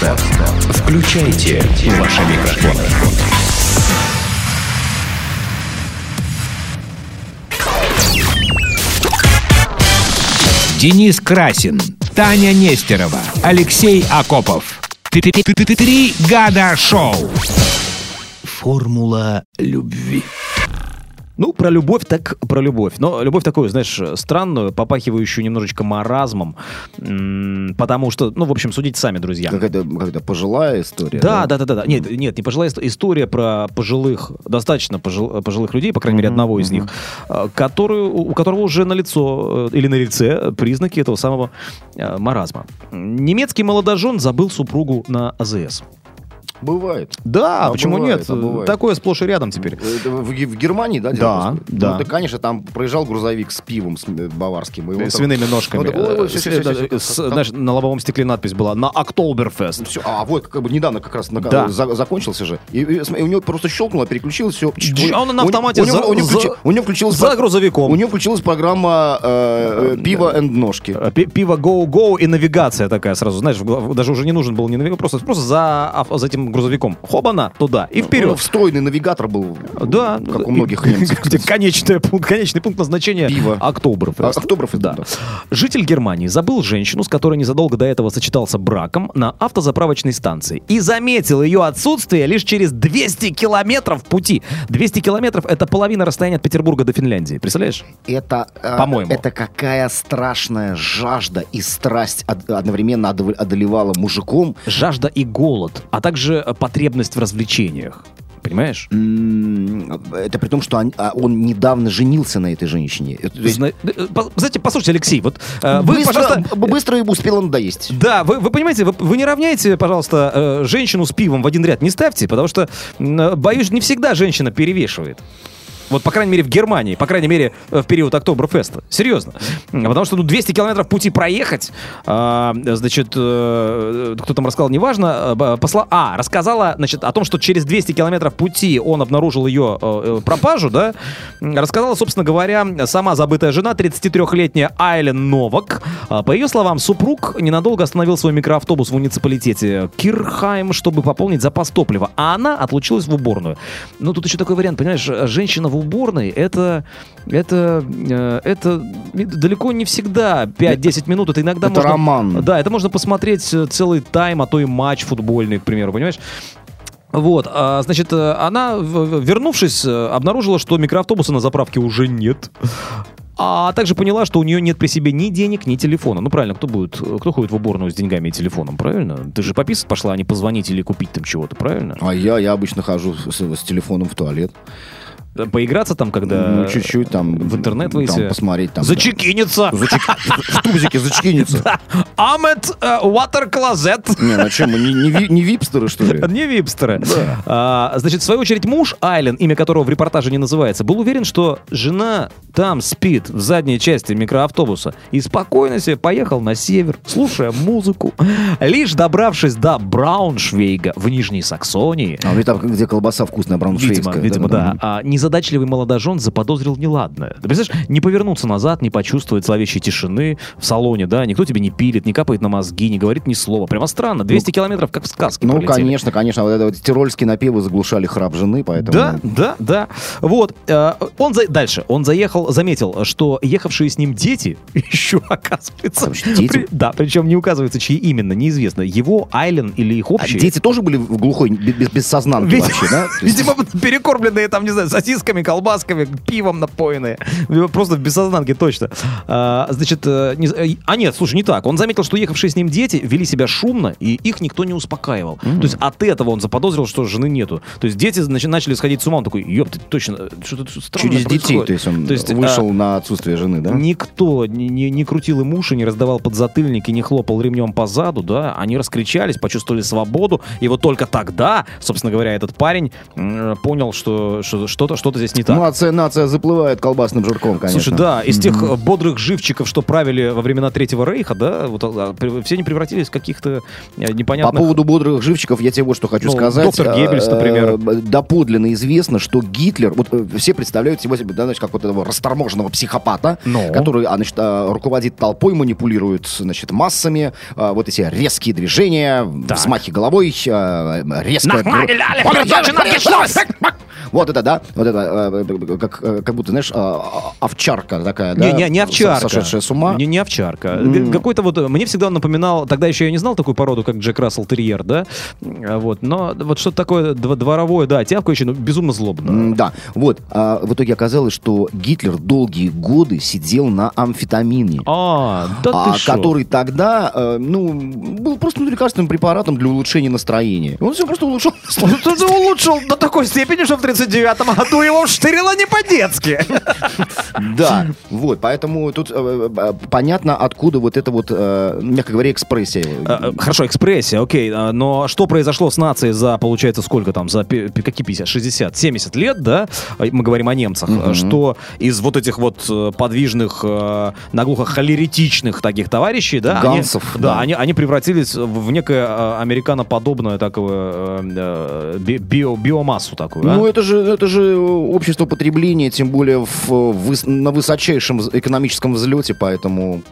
Включайте ваши микрофоны. Денис Красин, Таня Нестерова, Алексей Акопов. Три года шоу. Формула любви. Ну, про любовь так про любовь. Но любовь такую, знаешь, странную, попахивающую немножечко маразмом. Потому что, ну, в общем, судите сами, друзья. Какая-то, какая-то пожилая история. Да, да, да, да, да. Нет, нет, не пожилая ист- история про пожилых, достаточно пожил- пожилых людей, по крайней мере, одного из них, э, которую, у которого уже на лицо или на лице признаки этого самого э, маразма. Немецкий молодожен забыл супругу на АЗС. Бывает. Да, А почему бывает, нет? а бывает. Такое сплошь и рядом теперь. Это В, в Германии, да? Да, происходит? да. Ну, да, конечно, там проезжал грузовик с пивом с, э, баварским. и С свиными ножками. Ну, так, ой, Э, э, с- Знаешь, на лобовом стекле надпись была «На Октоберфест». Всё, а вот как бы недавно как раз Да. за- закончился же. И, и смотри, у него просто щелкнуло, переключилось, все. Дж- он на автомате у, него- за- у него за- у него включилась за грузовиком. У него включилась программа э, э, пиво and ножки. Э, пи- Пиво Go-Go и навигация такая сразу, знаешь, даже уже не нужен был не навигатор, просто, просто за, ав- за этим грузовиком. Хобана, туда и Ну, вперед. Встроенный навигатор был, Да. как у многих немцев. Конечный пункт, конечный пункт назначения Пиво. Октоберфест. А, Октоберфест, да. Житель Германии забыл женщину, с которой незадолго до этого сочетался браком, на автозаправочной станции. И заметил ее отсутствие лишь через 200 километров пути. 200 километров — это половина расстояния от Петербурга до Финляндии. Представляешь? Это, э, По-моему. это какая страшная жажда и страсть од- одновременно одолевала мужиком. Жажда и голод, а также э, потребность в развлечениях. Понимаешь? Это при том, что он, а он недавно женился на этой женщине. Зна- э, по- Знаете, послушайте, Алексей, вот э, вы, быстро, пожалуйста, быстро и успел надоесть. Да, вы, вы понимаете, вы, вы не равняете, пожалуйста, э, женщину с пивом в один ряд не ставьте, потому что, э, боюсь, не всегда женщина перевешивает. Вот, по крайней мере, в Германии, по крайней мере, э, в период Октоберфеста. Серьезно. Потому что, ну, 200 километров пути проехать, а, значит, э, кто там рассказал, неважно, э, посла... А, рассказала, значит, о том, что через 200 километров пути он обнаружил ее э, э, пропажу, да, рассказала, собственно говоря, сама забытая жена, 33-летняя Айлен Новак. А, По ее словам, супруг ненадолго остановил свой микроавтобус в муниципалитете Кирхайм, чтобы пополнить запас топлива, а она отлучилась в уборную. Ну, тут еще такой вариант, понимаешь, женщина в уборной, это, это, э, это далеко не всегда 5-10 минут, это иногда Это можно... роман. Да, это можно посмотреть э, целый тайм, а то и матч футбольный, к примеру, понимаешь? Вот, а, значит, э, она, вернувшись, обнаружила, что микроавтобуса на заправке уже нет. А также поняла, что у нее нет при себе ни денег, ни телефона. Ну правильно, кто будет, кто ходит в уборную с деньгами и телефоном, правильно? Ты же пописать пошла, а не позвонить или купить там чего-то, правильно? А я, я обычно хожу с, с телефоном в туалет. Поиграться там, когда... ну, чуть-чуть там. в интернет выйти. Там посмотреть. Там, Зачекиниться! Зачек- В тубзике зачекинется. Амет э, Water Closet. Не, ну что, мы не, не, ви- не випстеры, что ли? Не випстеры. А, значит, в свою очередь муж Айлен, имя которого в репортаже не называется, был уверен, что жена там спит в задней части микроавтобуса и спокойно себе поехал на север, слушая музыку. Лишь добравшись до Брауншвейга в Нижней Саксонии, А где там, где колбаса вкусная, брауншвейгская. видимо, да. А незадачливый молодожен заподозрил неладное. Ты представляешь, не повернуться назад, не почувствовать зловещей тишины в салоне, да, никто тебе не пилит, не капает на мозги, не говорит ни слова. Прямо странно. 200 километров, как в сказке Ну, пролетели. конечно, конечно. Вот это вот тирольские напевы заглушали храп жены, поэтому... Да, да, да. Вот. э, Он за... Дальше. Он заехал, заметил, что ехавшие с ним дети еще, оказывается... Вообще дети? при- Да, причем не указывается, чьи именно, неизвестно. Его, Айлен или их А общие. дети тоже были в глухой, без, без сознанки Видимо- вообще, да? Видимо, перекормленные там, не знаю, сосисками, колбасками, пивом напоенные. Просто в бессознанке точно. А, значит, э, не э, а нет, слушай, не так. Он заметил, что ехавшие с ним дети вели себя шумно, и их никто не успокаивал. То есть от этого он заподозрил, что жены нету. То есть дети значит, начали сходить с ума. Он такой, ёп, ты точно, э, что-то тут странное Через детей, происходит». то есть он То есть, вышел а, на отсутствие жены, да? Никто не, не- не крутил им уши, не раздавал подзатыльники, не хлопал ремнем по заду, да, они раскричались, почувствовали свободу, и вот только тогда, собственно говоря, этот парень м, понял, что что- что-то здесь не так. Нация, нация заплывает колбасным жирком, конечно. Слушай, да, из тех э, бодрых живчиков, что правили во времена Третьего Рейха, да, вот а, все они превратились в каких-то э, По непонятных... поводу бодрых живчиков я тебе вот что хочу Ну, сказать. доктор Геббельс, Э, например. э, Доподлинно известно, что Гитлер, вот все представляют его себе, да, значит, как вот этого расторможенного психопата, Ну. который, а, значит, а, руководит толпой, манипулирует, значит, массами, а, вот эти резкие движения, Так. взмахи головой, а, резко... Вот это, да, вот это, э, как, э, как будто, знаешь, а, а, овчарка такая, да? Не, не, не овчарка. Сошедшая с ума. Не, не овчарка. Г- Какой-то вот... Мне всегда он напоминал... Тогда еще я не знал такую породу, как Джек Рассел Терьер, да? А, Вот. Но вот что-то такое дво- дворовое, да, тявкающее, но безумно злобно. М, Да, вот. А, в итоге оказалось, что Гитлер долгие годы сидел на амфетамине. А, да а, ты шо? который тогда, э, ну, был просто ну, лекарственным препаратом для улучшения настроения. Он все просто улучшил Ну, ты улучшил до такой степени, что в 39-м году его штырило не по-детски. Да, вот, поэтому тут э, э, понятно, откуда вот это вот, э, мягко говоря, экспрессия. Хорошо, экспрессия, окей. Но что произошло с нацией за, получается, сколько там, за какие 50, 60, 70 лет, да? Мы говорим о немцах. Что из вот этих вот э, подвижных, э, наглухо холеретичных таких товарищей, да? они- Гансов, да, да. Они, они превратились в некое э, американоподобное такое э, э, би- био, биомассу такую, а? Ну, это же, это же общество потребления, тем более в, выс- на высочайшем экономическом взлете, поэтому...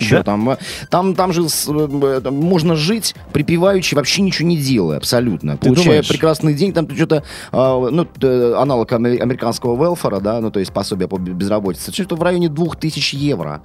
Что Да? там? э, Там, там же с- э, там можно жить припеваючи, вообще ничего не делая, абсолютно. Ты Получая думаешь? прекрасный день, там что-то, а, ну, т- аналог аме- американского велфора, да, ну, то есть пособие по безработице, что-то в районе 2000 евро.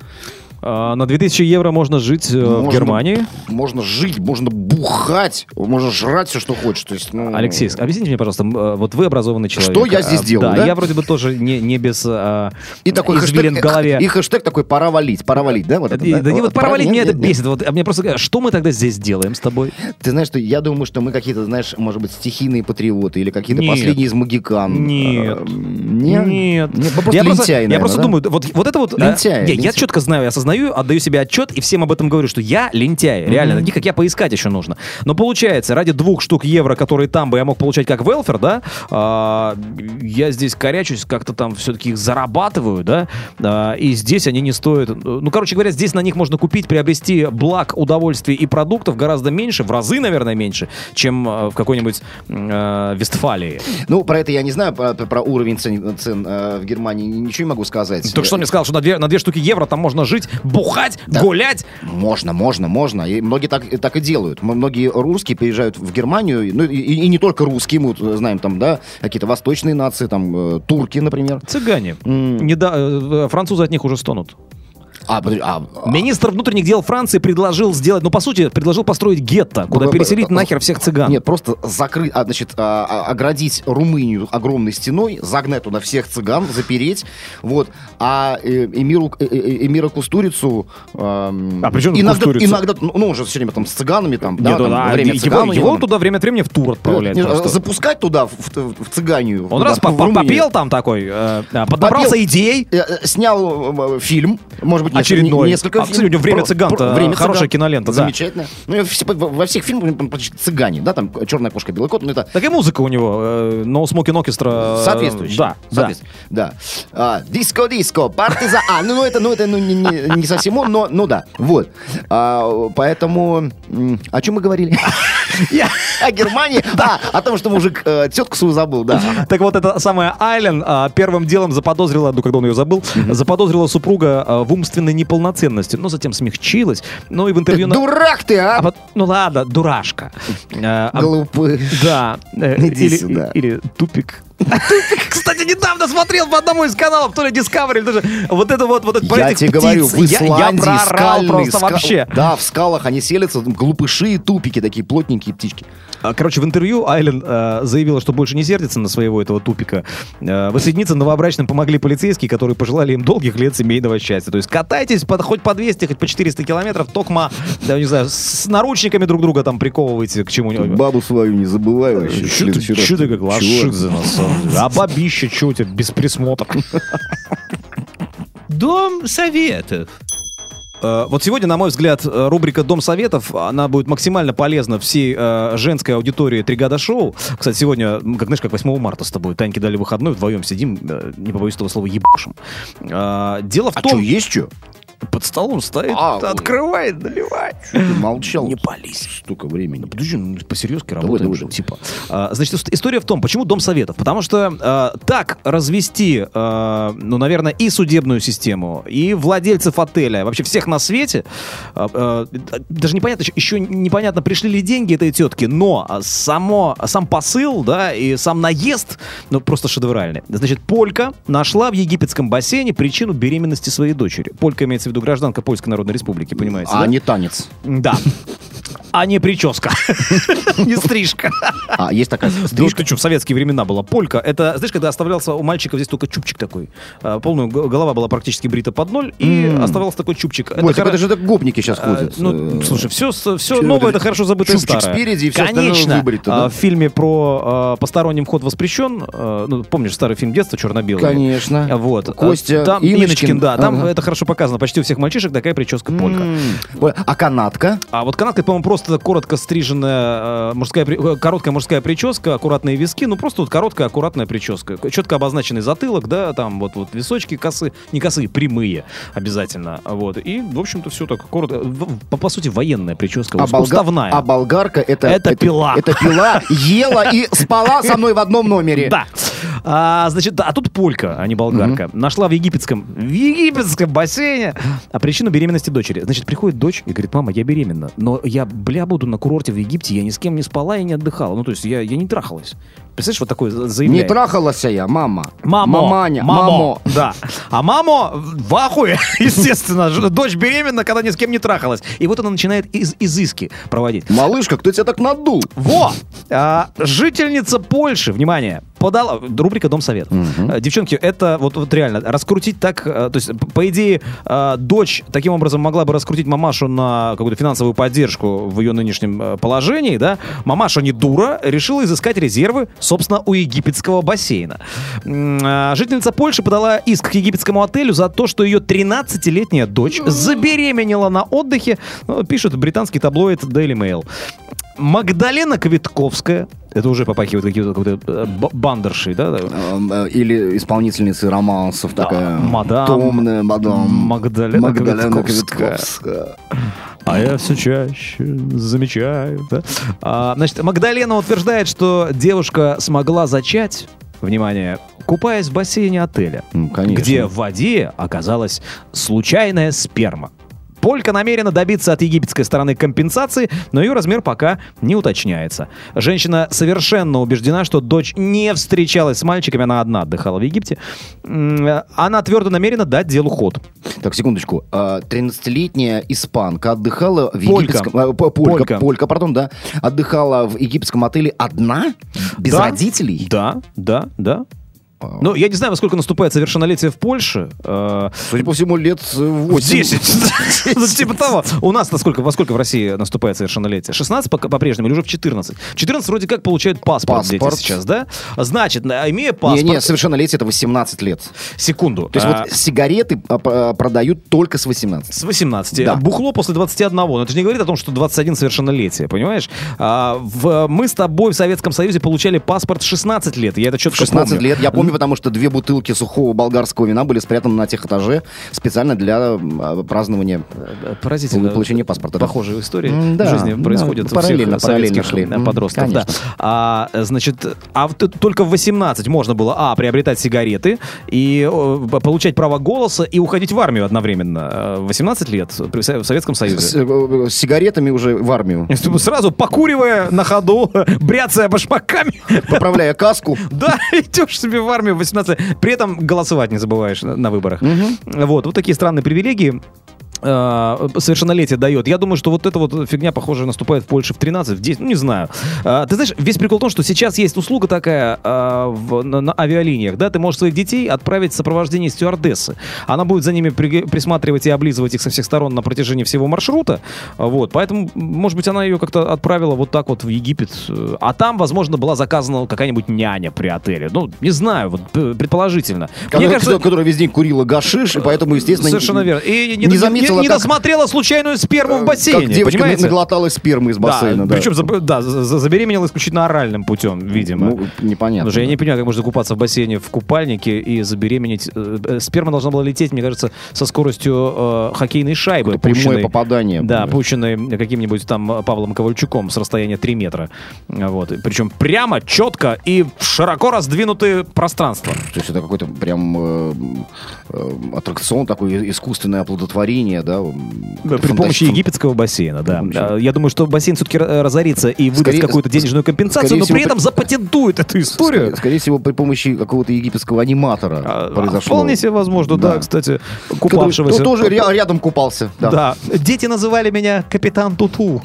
А, На 2000 евро можно жить э, в Можно- Германии. Можно жить, можно бухать, можно жрать все, что хочешь. То есть, ну, Алексей, объясните мне, пожалуйста, э, вот вы образованный человек. Что я здесь А, делаю, Да, да? я вроде бы тоже не, не без а, И такой хэштег, в голове. и хэштег такой «пора валить», «пора валить», да? Вот это, И- да не вот пора валить, меня Нет, это бесит. Вот, а мне просто что мы тогда здесь делаем с тобой? Ты знаешь, что я думаю, что мы какие-то, знаешь, может быть, стихийные патриоты или какие-то последние из магикан. Нет. Э, Нет? Нет. просто я лентяи, просто, я наверное, просто да? думаю, вот, вот это вот... Лентяи, я лентяи. четко знаю, осознаю, отдаю себе отчет и всем об этом говорю, что я лентяй. Реально, таких как я поискать еще нужно. Но получается, ради двух штук евро, которые там бы я мог получать как велфер, да, а, я здесь корячусь, как-то там все-таки их зарабатываю, да, а, и здесь они не стоят... Ну, короче говоря, здесь на них можно купить, приобрести благ, удовольствий и продуктов гораздо меньше, в разы, наверное, меньше, чем э, в какой-нибудь э, Вестфалии. Ну, про это я не знаю, про, про уровень цен, цен, э, в Германии ничего не могу сказать. Только что мне сказал, что на две, на две штуки евро там можно жить, бухать, гулять. Можно, можно, можно. И многие так, так и делают. Многие русские приезжают в Германию, ну и, и не только русские, мы знаем там, да, какие-то восточные нации, там, э, турки, например. Цыгане. М. Не да- э, французы от них уже стонут. А, а, а, Министр внутренних дел Франции предложил сделать, ну, по сути, предложил построить гетто, куда б- переселить нахер всех цыган. Нет, просто закрыть, а, значит, а, а, оградить Румынию огромной стеной, загнать туда всех цыган, запереть, вот. А э, Эмиру, э, э, Эмира Кустурицу... эм, А при чем иногда, Кустурица? иногда, ну, ну, он же все время там с цыганами, там, да, Нет, там, а во время его, цыган его туда время от времени в тур отправляют. Нет, просто. запускать туда, в, в- в цыганию. Он туда, раз по- попел там такой, э, поднабрался Попел. идей. Э, э, Снял э, фильм, может быть, Очередной. несколько А, кстати, у него «Время Про- цыган»-то про- «Время хорошая цыган». кинолента, да. Замечательно. Ну, все- во, всех фильмах почти цыгане, да, там черная кошка, белый кот, ну это Так и музыка у него, э, No Smoking Orchestra. э, Соответствующий. Да, да. Соответственно, да. А, Диско-диско, партизан. А, ну, ну это, ну, это ну, не, не- не совсем он, но, ну да. Вот. А, поэтому... О чем мы говорили? Я- О Германии? А, о том, что мужик э, тетку свою забыл, да. Так вот, это самая Айлен а, первым делом заподозрила, ну, когда он ее забыл, заподозрила супруга а, в умственной неполноценности, но затем смягчилась. Ну, и в интервью... на- Дурак ты, А а? вот- ну ладно, дурашка. А, а- Глупый. Да. э, Иди или, сюда. или тупик. Кстати, недавно смотрел по одному из каналов, то ли Discovery, или даже вот это вот, вот это про Я тебе птиц. говорю, в Я- я, Исландии прорал скальные просто ска- вообще. Да, в скалах они селятся, глупыши и тупики такие, плотненькие птички. А, Короче, в интервью Айлен э, заявила, что больше не сердится на своего этого тупика. Э, воссоединиться новобрачным помогли полицейские, которые пожелали им долгих лет семейного счастья. То есть катайтесь под, хоть по 200, хоть по 400 километров, токма, да, не знаю, с, наручниками друг друга там приковывайте к чему-нибудь. Бабу свою не забывай вообще. Че ты, чё ты как лошадка, на самом деле? А бабища, что у тебя без присмотра? Дом советов. Э, Вот сегодня, на мой взгляд, э, рубрика «Дом советов», она будет максимально полезна всей э, женской аудитории «Тригада шоу». Кстати, сегодня, как знаешь, как 8 марта с тобой, Таньки дали выходной, вдвоем сидим, не побоюсь этого слова, ебашим. Дело в А том... что, есть что? Под столом стоит, А, открывает, наливает. Ты молчал. Не пались. Столько времени. Подожди, ну, по-серьезки работаем давай, же, давай. типа. А, значит, ис- история в том, почему Дом Советов. Потому что а, так развести, а, ну, наверное, и судебную систему, и владельцев отеля, вообще всех на свете, а, а, даже непонятно, еще- непонятно, пришли ли деньги этой тетки, но само, сам посыл, да, и сам наезд, ну, просто шедевральный. Значит, Полька нашла в египетском бассейне причину беременности своей дочери. Полька имеется в виду гражданка Польской Народной Республики, понимаете, А да? не танец. Да. А не прическа. Не стрижка. А, есть такая стрижка. что, в советские времена была полька. Это, знаешь, когда оставлялся у мальчиков здесь только чубчик такой. А, Полную голова была практически брита под ноль, и оставался такой чубчик. Ой, так это же гопники сейчас а, ходят. Ну, Э, слушай, все, все новое, это хорошо забытое старое. спереди и остальное Конечно, а, в фильме про посторонним вход воспрещен, ну, помнишь старый фильм детства черно-белый? Конечно. Вот. Костя, там. Инночкин, да, там это хорошо показано. Почти у всех мальчишек такая прическа полька. А канатка? А вот канатка, по-моему, просто коротко стриженная э, мужская, э, короткая мужская прическа, аккуратные виски, ну просто вот короткая аккуратная прическа, четко обозначенный затылок, да, там вот вот височки косы, не косые, прямые обязательно, вот и в общем-то все так коротко, по, по сути военная прическа, А, уставная. а болгарка это... Это пила. Это пила, ела и спала со мной в одном номере. Да. А, значит, а тут полька, а не болгарка. Нашла в египетском, в египетском бассейне а причину беременности дочери. Значит, приходит дочь и говорит, мама, я беременна, но я, бля, буду на курорте в Египте, я ни с кем не спала и не отдыхала. Ну, то есть я, я не трахалась. Представляешь, вот такое Не заявление. трахалась я, мама. Мамо, Маманя, мамо, мамо. да. А мама в ахуе, естественно. Дочь беременна, когда ни с кем не трахалась. И вот она начинает из- изыски проводить. Малышка, кто тебя так надул? Во! А, жительница Польши, внимание, подала... Рубрика «Дом совет». А, Девчонки, это вот, вот реально раскрутить так... а, То есть, по идее, а, дочь таким образом могла бы раскрутить мамашу на какую-то финансовую поддержку в ее нынешнем а, положении, да? Мамаша не дура, решила изыскать резервы, собственно, у египетского бассейна. А, Жительница Польши подала иск к египетскому отелю за то, что ее 13-летняя дочь забеременела на отдыхе, ну, пишет британский таблоид Daily Mail. Магдалена Квитковская, это уже попахивает какие-то какой-то, э, б- бандершей, да? Эм, э, Или исполнительницы романсов такая. мадам. Томная мадам. Магдалена Квитковская. Квитковская. А я все чаще замечаю. да. А, значит, Магдалена утверждает, что девушка смогла зачать, внимание, купаясь в бассейне отеля, Ну, конечно. где в воде оказалась случайная сперма. Полька намерена добиться от египетской стороны компенсации, но ее размер пока не уточняется. Женщина совершенно убеждена, что дочь не встречалась с мальчиками, она одна отдыхала в Египте. Она твердо намерена дать делу ход. Так, секундочку. А, 13-летняя испанка отдыхала в Полька. египетском... а, по- Полька. Полька, полька, пардон, да. Отдыхала в египетском отеле одна? Без Да. родителей? Да, да, да. А. Ну, я не знаю, во сколько наступает совершеннолетие в Польше. Э, Судя по всему, лет э, 8. 10. Ну, Типа того. У нас насколько, во сколько в России наступает совершеннолетие? 16 пока- по-прежнему или уже в 14? В 14 вроде как получают паспорт, дети сейчас, да? Значит, на- имея паспорт... Не, не, совершеннолетие это 18 лет. Секунду. То есть А, вот сигареты а, продают только с 18. С 18. Да. Бухло после 21. Но это же не говорит о том, что 21 совершеннолетие, понимаешь? А, мы с тобой в Советском Союзе получали паспорт в 16 лет. Я это четко 16 помню. лет. Я помню, потому что две бутылки сухого болгарского вина были спрятаны на тех этаже специально для м, празднования Э, Поразительно. получения паспорта. да. Похожие истории М, да, в жизни да, происходят у параллельно, всех параллельно шли. э, подростков. Да. конечно. А, значит, а только в 18 можно было, а, приобретать сигареты и э, получать право голоса и уходить в армию одновременно. Э, В 18 лет при Со- в Советском С, Союзе. э, с сигаретами уже в армию. Сразу покуривая на ходу, бряцая башмаками, Поправляя каску. да, идешь себе в армию в 18. При этом голосовать не забываешь на, на выборах. Вот, вот такие странные привилегии э, совершеннолетие дает. Я думаю, что вот эта вот фигня, похоже, наступает в Польше в 13, в 10, ну не знаю. А, ты знаешь, весь прикол в том, что сейчас есть услуга такая а, в- на, на авиалиниях, да, ты можешь своих детей отправить в сопровождение стюардессы. Она будет за ними при- присматривать и облизывать их со всех сторон на протяжении всего маршрута. Вот, поэтому, может быть, она ее как-то отправила вот так вот в Египет. Э, А там, возможно, была заказана какая-нибудь няня при отеле. Ну, не знаю, вот предположительно. Мне Которая, кажется, которая весь день курила гашиш, и поэтому, естественно, Совершенно не, верно. И не заметила весело, не как- досмотрела случайную сперму в бассейне, Как девочка понимаете? наглоталась спермы из бассейна. Да, причем да, за- за- забеременела исключительно оральным путем, видимо. Ну, непонятно. Потому что я да. не понимаю, как можно купаться в бассейне в купальнике и забеременеть. Э, э, Сперма должна была лететь, мне кажется, со скоростью э, хоккейной шайбы. Прямое попадание. Да, пущенной каким-нибудь там э, Павлом Ковальчуком с расстояния 3 метра. Вот. Причем прямо, четко и в широко раздвинутые пространства. То есть это какой-то прям э, э, аттракцион, такое искусственное оплодотворение, да? При помощи египетского бассейна, да. помощи- А, Я думаю, что бассейн все-таки разорится и выдаст Скорее- какую-то денежную компенсацию, но всего, при этом при- запатентует эту историю. Скорее, скорее всего, при помощи какого-то египетского аниматора А, произошло. Вполне себе возможно, да, Да. кстати, купавшегося. то- тоже ря- рядом купался. Да. Да. Дети называли меня капитан Туту.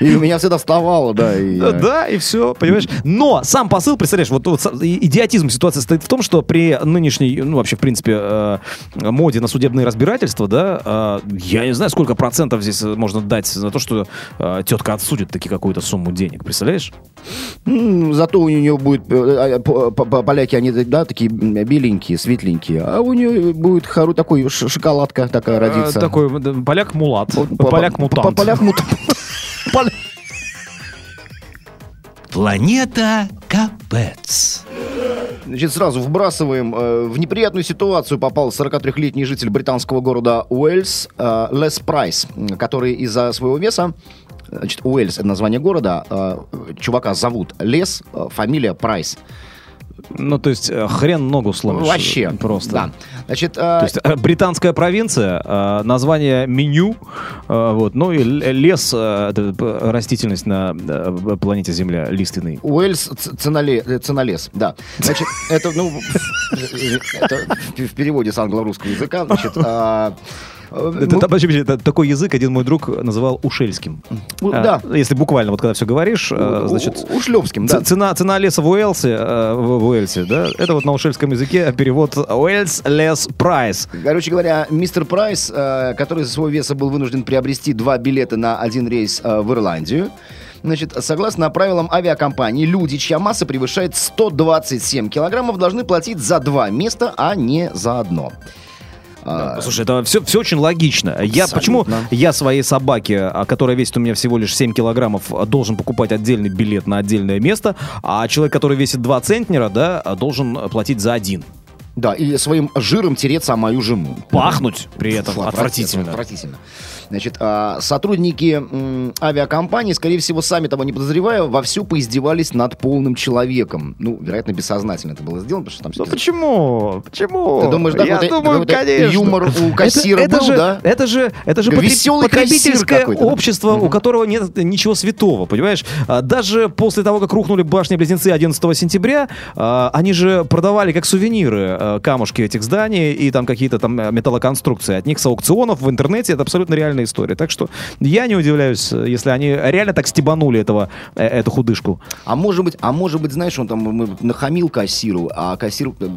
И у меня всегда вставало, да. И, Да, и все, понимаешь? Но сам посыл, представляешь, вот, вот идиотизм ситуации состоит в том, что при нынешней, ну, вообще, в принципе, э, моде на судебные разбирательства, да, э, я не знаю, сколько процентов здесь э, можно дать за то, что э, тетка отсудит таки какую-то сумму денег, представляешь? м, Зато у нее будет... э, э, по- Поляки, они, да, такие беленькие, светленькие. А у нее будет хоро- такой шоколадка такая родится. Э, Такой поляк-мулат, поляк-мутант. Поляк-мутант. Планета Капец. Значит, сразу вбрасываем. э, в неприятную ситуацию попал 43-летний житель британского города Уэльс э, Лес Прайс, который из-за своего веса Значит, Уэльс — это название города. э, чувака зовут Лес, фамилия Прайс. Ну, то есть, э, хрен ногу сломишь. Вообще. Просто. Да. Значит, э, То есть э, британская провинция, э, название меню, э, вот, ну и лес, э, растительность на э, планете Земля, лиственный. Уэльс ценоле- э, ценолес, да. Значит, это, ну, э, это в переводе с англо-русского языка, значит, а, э, Это, мы- та- подожди, это такой язык один мой друг называл ушельским. Ну, А, да. Если буквально, вот когда все говоришь, э, у- значит, у- Ушлепским, ц- да. цена, цена леса в Уэльсе, э, в в Уэльсе, да, это вот на ушельском языке перевод Уэльс лес прайс. Короче говоря, мистер Прайс, э, который за свой веса был вынужден приобрести два билета на один рейс э, в Ирландию, Значит, согласно правилам авиакомпании, люди, чья масса превышает 127 килограммов, должны платить за два места, а не за одно. А, Слушай, это все, все очень логично. Я почему Абсолютно. я своей собаке, а, которая весит у меня всего лишь 7 килограммов, а, должен покупать отдельный билет на отдельное место, а человек, который весит 2 центнера, да, должен платить за один. Да, и своим жиром тереться о мою жену. Пахнуть при этом Фу, отвратительно. Отвратительно. Значит, а, сотрудники авиакомпании, скорее всего, сами того не подозревая, вовсю поиздевались над полным человеком. Ну, вероятно, бессознательно это было сделано, потому что там Ну почему? Почему? Ты думаешь, да, Я какой-то- думаю, какой-то конечно. юмор у кассира это, это был, же, да? Это же, это же Веселый потребительское общество, у которого нет ничего святого, понимаешь? А, Даже после того, как рухнули башни-близнецы 11 сентября, а, они же продавали как сувениры камушки этих зданий и там какие-то там э, металлоконструкции от них с аукционов в интернете. Это абсолютно реальная история. Так что я не удивляюсь, э, если они реально так стебанули этого, э, эту худышку. А может быть, а может быть, знаешь, он там нахамил кассиру, а кассир э,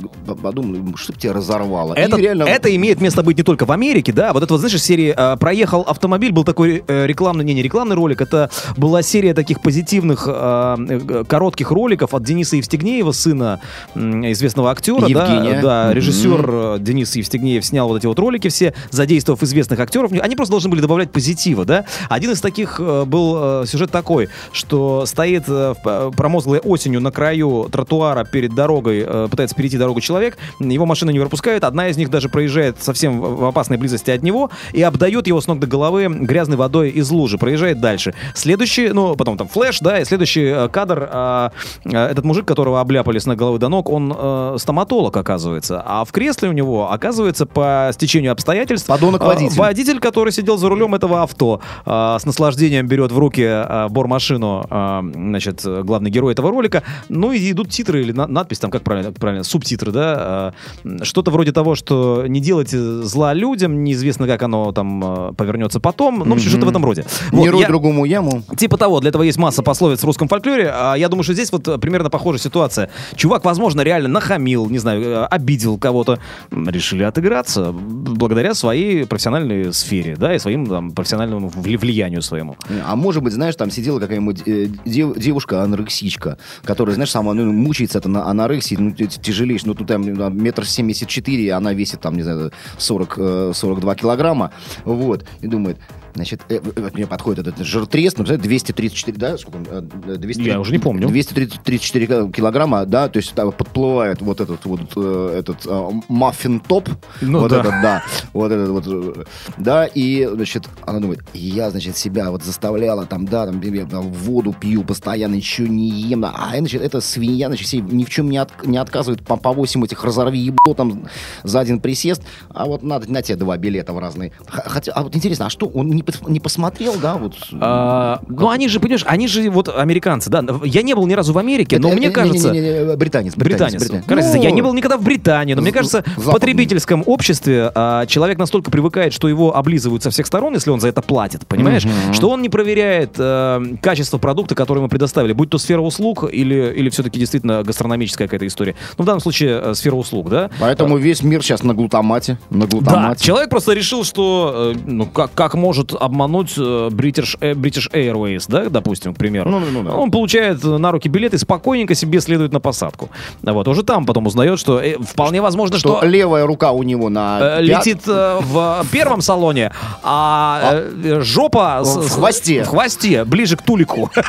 подумал, «Ну, что тебя разорвало. И Это, реально- это имеет место быть не только в Америке, да. Вот это вот, знаешь, из серии э, «Проехал автомобиль» был такой э, рекламный, не, не рекламный ролик, это была серия таких позитивных э, э, коротких роликов от Дениса Евстигнеева, сына м, известного актера, Евгения. да, да, режиссер э, Денис Евстигнеев снял вот эти вот ролики все, задействовав известных актеров. Они просто должны были добавлять позитива, да. Один из таких э, был э, сюжет такой, что стоит э, промозглой осенью на краю тротуара перед дорогой, пытается перейти дорогу человек, его машина не пропускает, одна из них даже проезжает совсем в опасной близости от него и обдает его с ног до головы грязной водой из лужи, проезжает дальше. Следующий, ну, потом там флеш, да, и следующий кадр, а, этот мужик, которого обляпали с ног головы до ног, он стоматолог, оказывается, а в кресле у него, оказывается, по стечению обстоятельств... Подонок-водитель. Водитель, который сидел за рулем этого авто, э, с наслаждением берет в руки э, бормашину, э, значит, главный герой этого ролика. Ну и идут титры или на- надпись, там как правильно, как правильно субтитры, да, э, что-то вроде того, что не делайте зла людям, неизвестно, как оно там э, повернется потом. Ну, в общем, что-то в этом роде. Не Вот, рой я- другому яму. Типа того, для этого есть масса пословиц в русском фольклоре. А я думаю, что здесь вот примерно похожая ситуация. Чувак, возможно, реально нахамил, не знаю, э, обидел кого-то. Решили отыграться благодаря своей профессиональной сфере, да, и своим там, профессиональному вли- влиянию своему. А может быть, знаешь, там сидела какая-нибудь э, дев- девушка анорексичка, которая, знаешь, сама ну, мучается на анорексии, ну, т- тяжелейшей, ну, тут там метр семьдесят четыре, она весит там, не знаю, 40, э, 42 килограмма, вот, и думает, значит, э, э, вот мне подходит этот жиртрез, ну, представляете, 234, да, сколько он, э, 200, Я уже не помню. 234 ки- килограмма, да, то есть там подплывает вот этот вот э, этот э, маффин-топ, Ну вот да. этот, да, вот этот вот, э, да, и, значит, она думает, я, значит, себя вот заставляла там, да, там, я там воду пью постоянно, ничего не ем, а, значит, эта свинья, значит, ни в чем не, от- не отказывает, по, по 8 этих разорви ебо там за один присест, а вот надо на тебе два билета в разные. Хотя, а вот интересно, а что, он не, пос- не посмотрел, да, вот? А, ну, они же, понимаешь, они же вот американцы, да. Я не был ни разу в Америке, но Это- мне э, кажется... не-не-не, британец, британец, Британец. Кажется, Ну, я не был никогда в Британии, но мне кажется, в западный. потребительском обществе а, человек настолько привыкает, что его облизывают со всех сторон, если он за это платит, понимаешь? Что он не проверяет э, качество продукта, который ему предоставили, будь то сфера услуг или, или все-таки действительно гастрономическая какая-то история. Ну, в данном случае э, сфера услуг, да? Поэтому весь мир сейчас на глутамате, на Да, глутамате. человек просто решил, что э, ну как, как может обмануть э, British, British Airways, да, допустим, к примеру. Ну, ну, ну, да. Он получает на руки билет и спокойненько себе следует на посадку. А Вот, уже там потом узнает, что э, вполне возможно, что что... левая рука у него на э, Летит э, в первом салоне, а э, жопа В с- хвосте. в хвосте, ближе к тулику.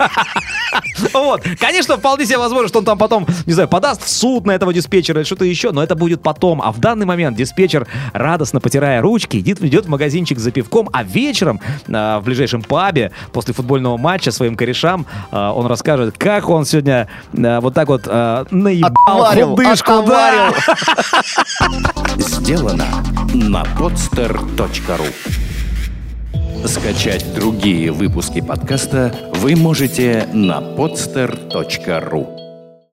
Вот, конечно, вполне себе возможно, что он там потом, не знаю, подаст в суд на этого диспетчера или что-то еще, но это будет потом. А в данный момент диспетчер, радостно потирая ручки, идет, идет в магазинчик за пивком, а вечером а, в ближайшем пабе после футбольного матча своим корешам а, он расскажет, как он сегодня а, вот так вот наебал Отварил, худышку, да. Сделано на podster.ru Скачать другие выпуски подкаста вы можете на podster.ru